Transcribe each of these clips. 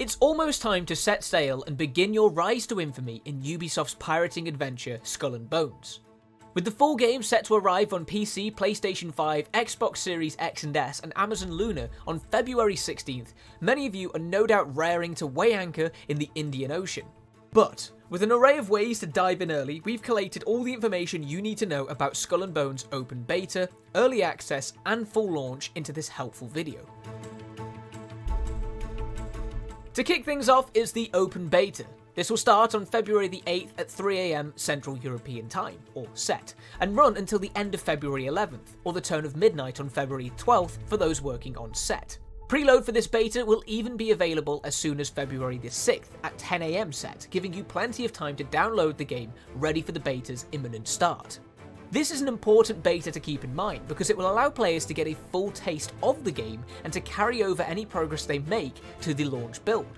It's almost time to set sail and begin your rise to infamy in Ubisoft's pirating adventure Skull and Bones. With the full game set to arrive on PC, PlayStation 5, Xbox Series X and S, and Amazon Luna on February 16th, many of you are no doubt raring to weigh anchor in the Indian Ocean. But, with an array of ways to dive in early, we've collated all the information you need to know about Skull and Bones open beta, early access, and full launch into this helpful video. To kick things off is the open beta. This will start on February the 8th at 3am Central European Time, or CET, and run until the end of February 11th, or the turn of midnight on February 12th for those working on CET. Preload for this beta will even be available as soon as February the 6th at 10am CET, giving you plenty of time to download the game ready for the beta's imminent start. This is an important beta to keep in mind because it will allow players to get a full taste of the game and to carry over any progress they make to the launch build.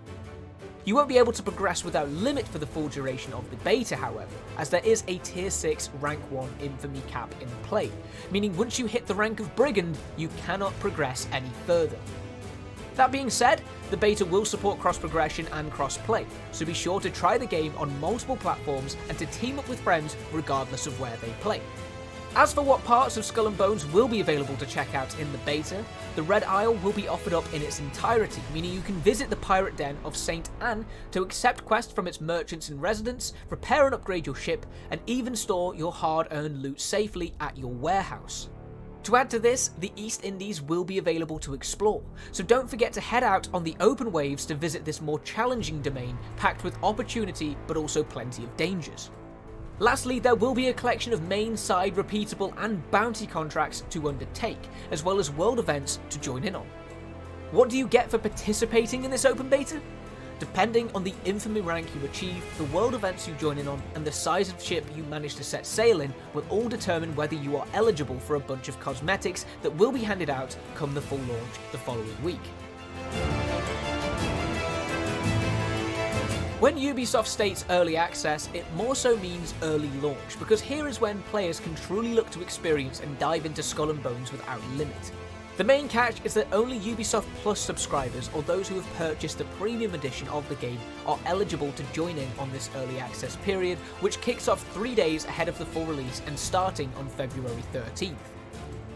You won't be able to progress without limit for the full duration of the beta, however, as there is a Tier 6 Rank 1 Infamy cap in play, meaning once you hit the rank of Brigand, you cannot progress any further. That being said, the beta will support cross progression and cross play, so be sure to try the game on multiple platforms and to team up with friends regardless of where they play. As for what parts of Skull and Bones will be available to check out in the beta, the Red Isle will be offered up in its entirety, meaning you can visit the pirate den of St. Anne to accept quests from its merchants and residents, repair and upgrade your ship, and even store your hard earned loot safely at your warehouse. To add to this, the East Indies will be available to explore, so don't forget to head out on the open waves to visit this more challenging domain packed with opportunity but also plenty of dangers. Lastly, there will be a collection of main, side, repeatable, and bounty contracts to undertake, as well as world events to join in on. What do you get for participating in this open beta? Depending on the infamy rank you achieve, the world events you join in on, and the size of ship you manage to set sail in will all determine whether you are eligible for a bunch of cosmetics that will be handed out come the full launch the following week. When Ubisoft states early access, it more so means early launch, because here is when players can truly look to experience and dive into Skull and Bones without limit. The main catch is that only Ubisoft Plus subscribers or those who have purchased the premium edition of the game are eligible to join in on this early access period, which kicks off three days ahead of the full release and starting on February 13th.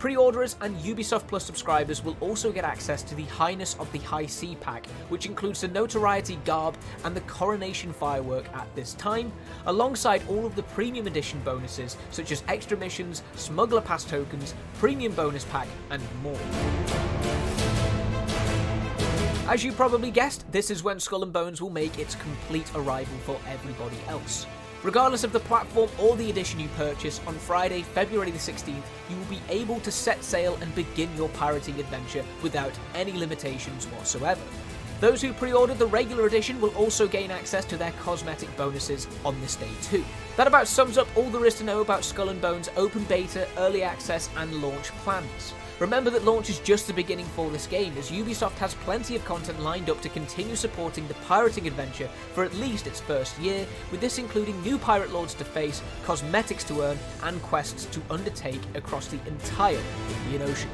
Pre-orderers and Ubisoft Plus subscribers will also get access to the Highness of the High Sea pack, which includes the Notoriety Garb and the Coronation Firework at this time, alongside all of the Premium Edition bonuses such as extra missions, Smuggler Pass tokens, Premium Bonus Pack, and more. As you probably guessed, this is when Skull and Bones will make its complete arrival for everybody else. Regardless of the platform or the edition you purchase, on Friday, February the 16th, you will be able to set sail and begin your pirating adventure without any limitations whatsoever. Those who pre-ordered the regular edition will also gain access to their cosmetic bonuses on this day too. That about sums up all there is to know about Skull and Bones open beta, early access and launch plans. Remember that launch is just the beginning for this game, as Ubisoft has plenty of content lined up to continue supporting the pirating adventure for at least its first year, with this including new pirate lords to face, cosmetics to earn, and quests to undertake across the entire Indian Ocean.